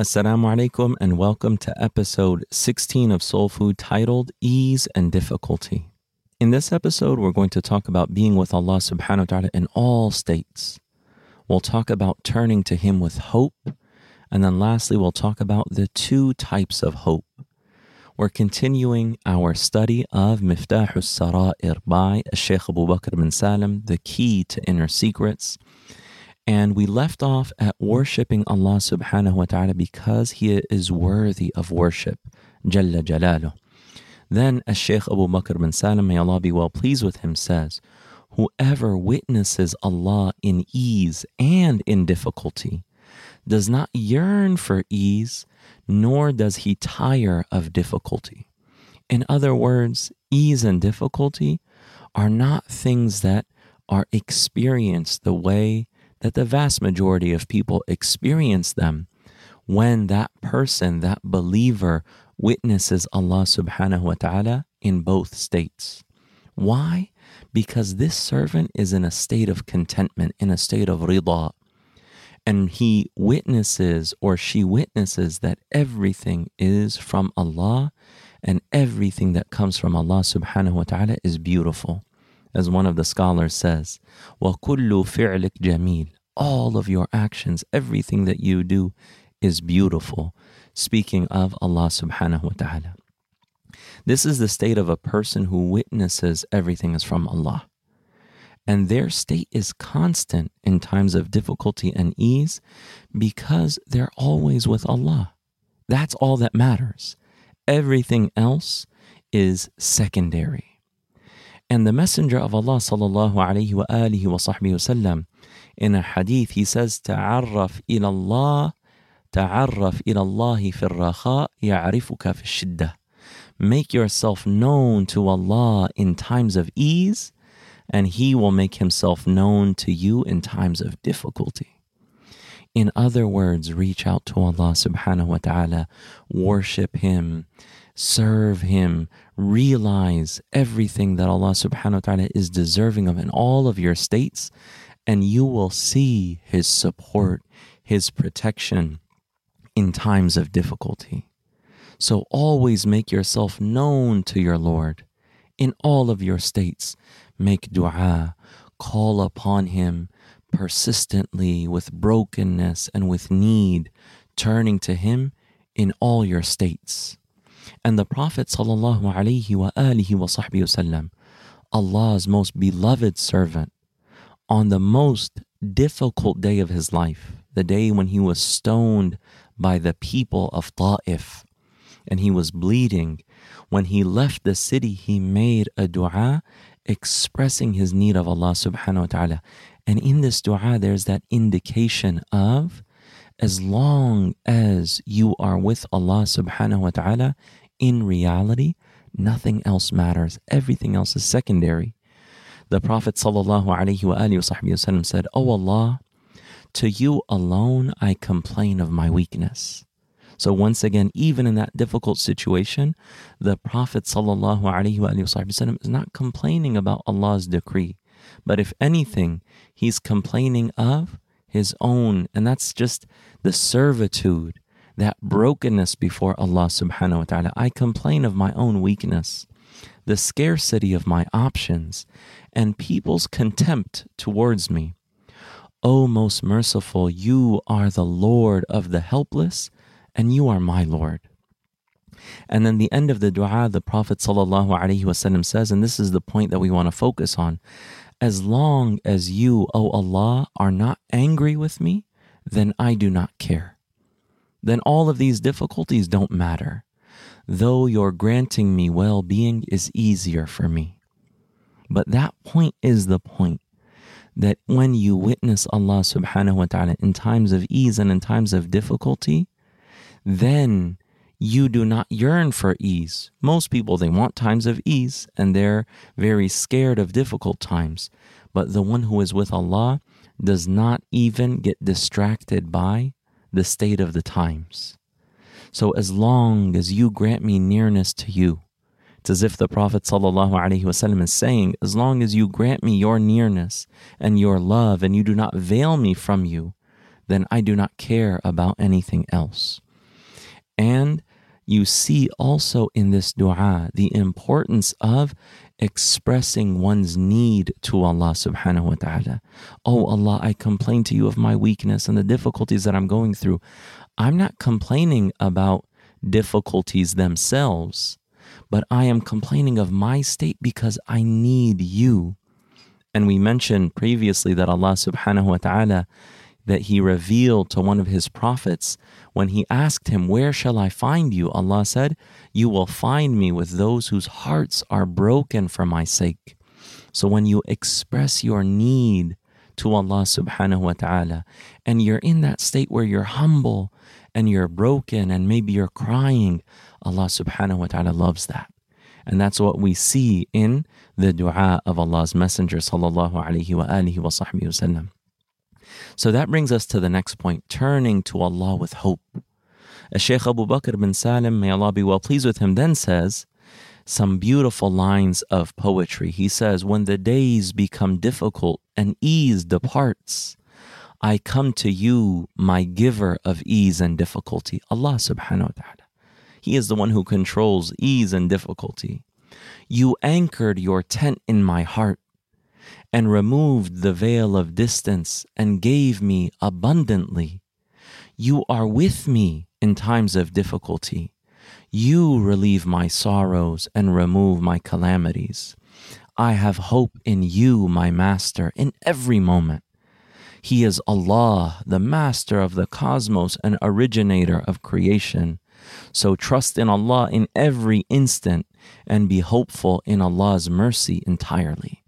Assalamu alaikum, and welcome to episode 16 of Soul Food titled Ease and Difficulty. In this episode, we're going to talk about being with Allah subhanahu wa ta'ala in all states. We'll talk about turning to Him with hope. And then lastly, we'll talk about the two types of hope. We're continuing our study of Miftah al-Sara'ir by Sheikh Abu Bakr bin Salim, the key to inner secrets. And we left off at worshiping Allah subhanahu wa ta'ala because He is worthy of worship. Jalla Jalaluh. Then as Shaykh Abu Bakr bin Salim, may Allah be well pleased with him, says, Whoever witnesses Allah in ease and in difficulty does not yearn for ease, nor does he tire of difficulty. In other words, ease and difficulty are not things that are experienced the way that the vast majority of people experience them when that person, that believer, witnesses Allah subhanahu wa ta'ala in both states. Why? Because this servant is in a state of contentment, in a state of rida. And he witnesses or she witnesses that everything is from Allah and everything that comes from Allah subhanahu wa ta'ala is beautiful. As one of the scholars says, وَكُلُّ فِعْلِكْ جَمِيلٌ All of your actions, everything that you do is beautiful. Speaking of Allah subhanahu wa ta'ala. This is the state of a person who witnesses everything is from Allah. And their state is constant in times of difficulty and ease because they're always with Allah. That's all that matters. Everything else is secondary. And the Messenger of Allah sallallahu alayhi wa alihi wa sahbihi wasallam in a hadith he says تعرف إلى الله تعرف إلى الله في الرخاء يعرفك في الشدة Make yourself known to Allah in times of ease, and He will make Himself known to you in times of difficulty. In other words, reach out to Allah subhanahu wa ta'ala, worship Him, serve Him, realize everything that Allah subhanahu wa ta'ala is deserving of in all of your states, and you will see His support, His protection in times of difficulty. So always make yourself known to your Lord in all of your states. Make dua, call upon Him persistently with brokenness and with need, turning to Him in all your states. And the Prophet wasallam, Allah's most beloved servant, on the most difficult day of his life, the day when he was stoned by the people of Ta'if, and he was bleeding. When he left the city, he made a dua expressing his need of Allah subhanahu wa ta'ala. And in this dua, there's that indication of as long as you are with Allah subhanahu wa ta'ala, in reality, nothing else matters. Everything else is secondary. The Prophet sallallahu alaihi wasallam said, "O Allah, to you alone I complain of my weakness." So once again, even in that difficult situation, the Prophet sallallahu alaihi wasallam is not complaining about Allah's decree, but if anything, he's complaining of his own, and that's just the servitude, that brokenness before Allah subhanahu wa ta'ala. I complain of my own weakness, the scarcity of my options, and people's contempt towards me. O most merciful, you are the Lord of the helpless, and you are my Lord. And then the end of the dua, the Prophet ﷺ says, and this is the point that we want to focus on as long as you, O Allah, are not angry with me, then I do not care. Then all of these difficulties don't matter. Though your granting me well being is easier for me. But that point is the point that when you witness Allah subhanahu wa ta'ala in times of ease and in times of difficulty, then you do not yearn for ease. Most people, they want times of ease and they're very scared of difficult times. But the one who is with Allah does not even get distracted by the state of the times. So as long as you grant me nearness to you, it's as if the Prophet ﷺ is saying, As long as you grant me your nearness and your love and you do not veil me from you, then I do not care about anything else. And you see also in this dua the importance of expressing one's need to Allah subhanahu wa ta'ala. Oh Allah, I complain to you of my weakness and the difficulties that I'm going through. I'm not complaining about difficulties themselves, but I am complaining of my state because I need you. And we mentioned previously that Allah subhanahu wa ta'ala that he revealed to one of his prophets when he asked him, Where shall I find you? Allah said, You will find me with those whose hearts are broken for my sake. So when you express your need to Allah subhanahu wa ta'ala, and you're in that state where you're humble and you're broken and maybe you're crying, Allah subhanahu wa ta'ala loves that. And that's what we see in the dua of Allah's Messenger sallallahu sahbihi wasallam. So that brings us to the next point, turning to Allah with hope. As Shaykh Abu Bakr bin Salim, may Allah be well pleased with him, then says some beautiful lines of poetry. He says, When the days become difficult and ease departs, I come to you, my giver of ease and difficulty. Allah subhanahu wa ta'ala. He is the one who controls ease and difficulty. You anchored your tent in my heart and removed the veil of distance and gave me abundantly. You are with me in times of difficulty. You relieve my sorrows and remove my calamities. I have hope in you, my Master, in every moment. He is Allah, the Master of the cosmos and originator of creation. So trust in Allah in every instant and be hopeful in Allah's mercy entirely.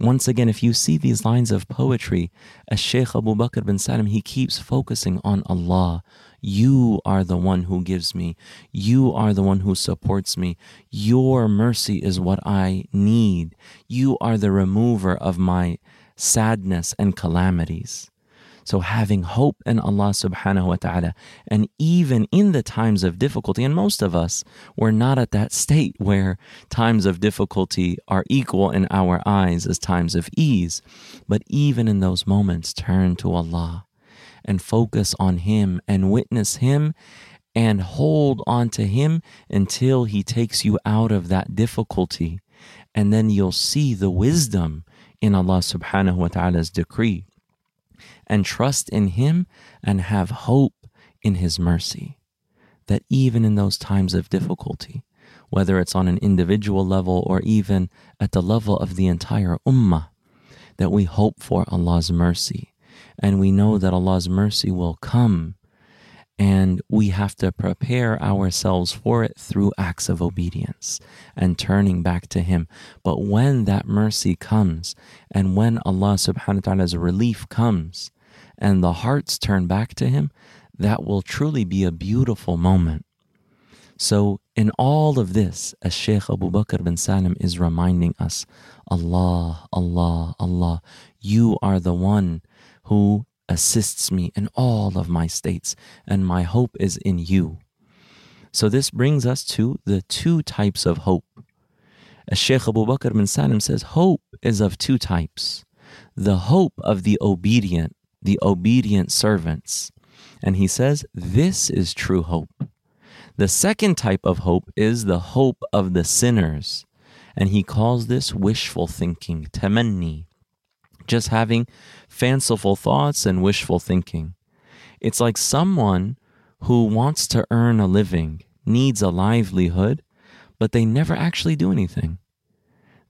Once again, if you see these lines of poetry, as Shaykh Abu Bakr bin Salim, he keeps focusing on Allah. You are the one who gives me. You are the one who supports me. Your mercy is what I need. You are the remover of my sadness and calamities. So having hope in Allah subhanahu wa ta'ala, and even in the times of difficulty, and most of us, we're not at that state where times of difficulty are equal in our eyes as times of ease. But even in those moments, turn to Allah and focus on Him and witness Him and hold on to Him until He takes you out of that difficulty. And then you'll see the wisdom in Allah subhanahu wa ta'ala's decree and trust in Him and have hope in His mercy. That even in those times of difficulty, whether it's on an individual level or even at the level of the entire ummah, that we hope for Allah's mercy. And we know that Allah's mercy will come and we have to prepare ourselves for it through acts of obedience and turning back to Him. But when that mercy comes and when Allah subhanahu wa ta'ala's relief comes and the hearts turn back to Him, that will truly be a beautiful moment. So, in all of this, as Shaykh Abu Bakr bin Salim is reminding us, Allah, Allah, Allah, you are the one who assists me in all of my states, and my hope is in you. So, this brings us to the two types of hope. As Sheikh Abu Bakr bin Salim says, hope is of two types the hope of the obedient, the obedient servants. And he says, this is true hope. The second type of hope is the hope of the sinners. And he calls this wishful thinking, tamanni, just having fanciful thoughts and wishful thinking. It's like someone who wants to earn a living, needs a livelihood, but they never actually do anything.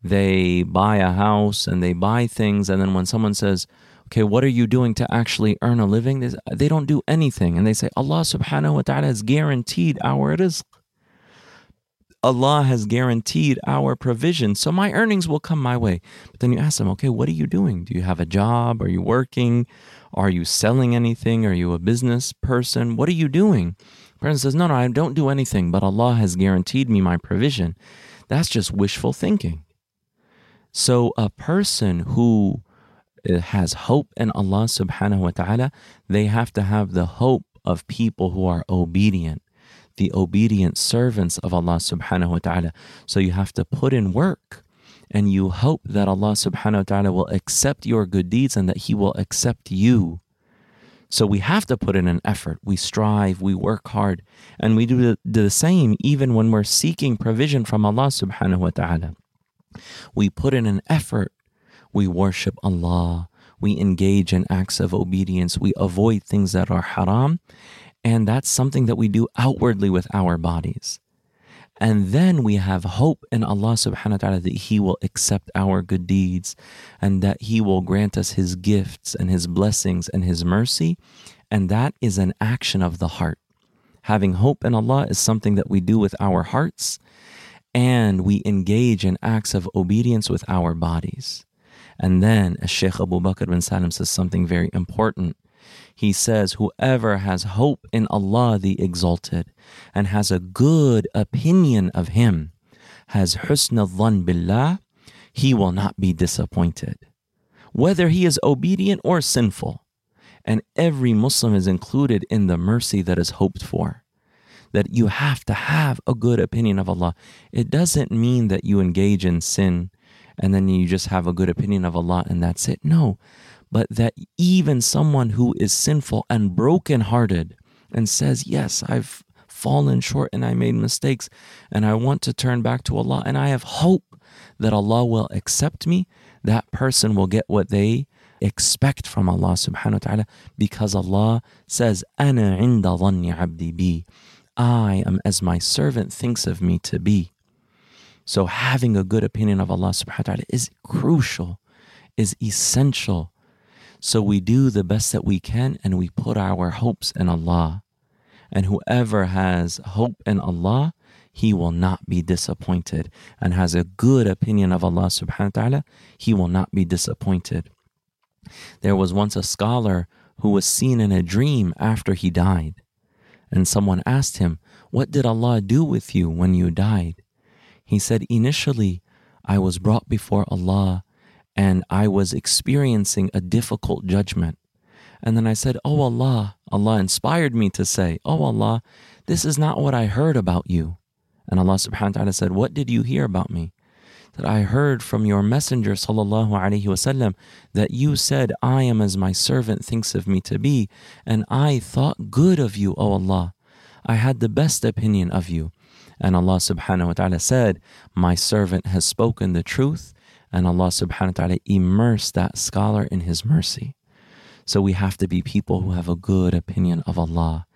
They buy a house and they buy things, and then when someone says, Okay, what are you doing to actually earn a living? They don't do anything. And they say, Allah subhanahu wa ta'ala has guaranteed our rizq. Allah has guaranteed our provision, so my earnings will come my way. But then you ask them, okay, what are you doing? Do you have a job? Are you working? Are you selling anything? Are you a business person? What are you doing? Person says, no, no, I don't do anything, but Allah has guaranteed me my provision. That's just wishful thinking. So a person who has hope in Allah subhanahu wa ta'ala, they have to have the hope of people who are obedient the obedient servants of Allah subhanahu wa ta'ala. So you have to put in work and you hope that Allah subhanahu wa ta'ala will accept your good deeds and that He will accept you. So we have to put in an effort. We strive, we work hard, and we do the same even when we're seeking provision from Allah subhanahu wa ta'ala. We put in an effort. We worship Allah. We engage in acts of obedience. We avoid things that are haram. And that's something that we do outwardly with our bodies. And then we have hope in Allah subhanahu wa ta'ala that He will accept our good deeds and that He will grant us His gifts and His blessings and His mercy. And that is an action of the heart. Having hope in Allah is something that we do with our hearts and we engage in acts of obedience with our bodies. And then, Sheikh Abu Bakr bin Salim says something very important he says, Whoever has hope in Allah the Exalted and has a good opinion of Him, has husn al billah, he will not be disappointed, whether he is obedient or sinful. And every Muslim is included in the mercy that is hoped for. That you have to have a good opinion of Allah. It doesn't mean that you engage in sin and then you just have a good opinion of Allah and that's it. No, but that even someone who is sinful and brokenhearted and says, Yes, I've fallen short and I made mistakes and I want to turn back to Allah and I have hope that Allah will accept me, that person will get what they expect from Allah subhanahu wa ta'ala because Allah says, Ana inda abdi bi. I am as my servant thinks of me to be. So having a good opinion of Allah subhanahu wa ta'ala is crucial, is essential so we do the best that we can and we put our hopes in Allah. And whoever has hope in Allah, he will not be disappointed and has a good opinion of Allah subhanahu wa ta'ala, he will not be disappointed. There was once a scholar who was seen in a dream after he died. And someone asked him, What did Allah do with you when you died? He said, Initially, I was brought before Allah and I was experiencing a difficult judgment. And then I said, Oh Allah, Allah inspired me to say, Oh Allah, this is not what I heard about you. And Allah subhanahu wa ta'ala said, What did you hear about me? That I heard from your messenger sallallahu alaihi wasallam that you said, I am as my servant thinks of me to be, and I thought good of you, O Allah. I had the best opinion of you. And Allah subhanahu wa ta'ala said, My servant has spoken the truth and Allah subhanahu wa ta'ala immersed that scholar in His mercy. So we have to be people who have a good opinion of Allah.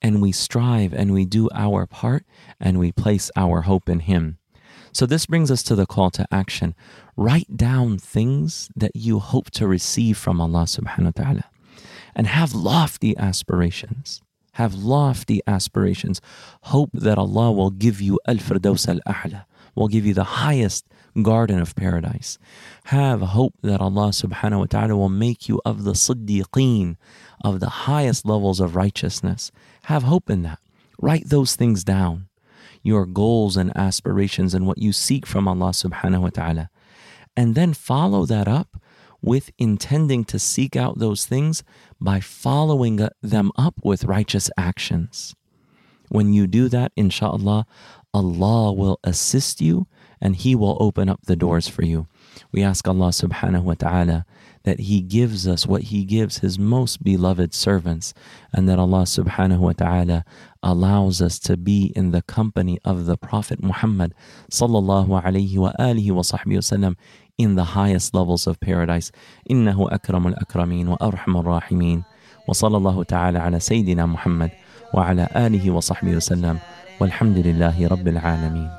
And we strive and we do our part and we place our hope in Him. So this brings us to the call to action. Write down things that you hope to receive from Allah subhanahu wa ta'ala and have lofty aspirations. Have lofty aspirations. Hope that Allah will give you al-firdaus al-a'la, will give you the highest garden of paradise. Have hope that Allah subhanahu wa ta'ala will make you of the siddiqeen, of the highest levels of righteousness. Have hope in that. Write those things down, your goals and aspirations and what you seek from Allah subhanahu wa ta'ala. And then follow that up with intending to seek out those things by following them up with righteous actions. When you do that, inshallah, Allah will assist you and He will open up the doors for you. We ask Allah subhanahu wa ta'ala that He gives us what He gives His most beloved servants, and that Allah subhanahu wa ta'ala allows us to be in the company of the Prophet Muhammad sallallahu alayhi wa alihi wa sahbihi wasallam in the highest levels of paradise. إنه أكرم الأكرمين وأرحم الراحمين وصلى الله تعالى على سيدنا محمد وعلى آله وصحبه وسلم والحمد لله رب العالمين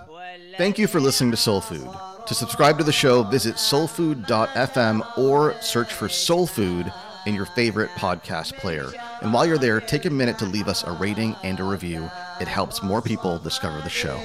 Thank you for listening to Soul Food. To subscribe to the show, visit soulfood.fm or search for Soul Food in your favorite podcast player. And while you're there, take a minute to leave us a rating and a review. It helps more people discover the show.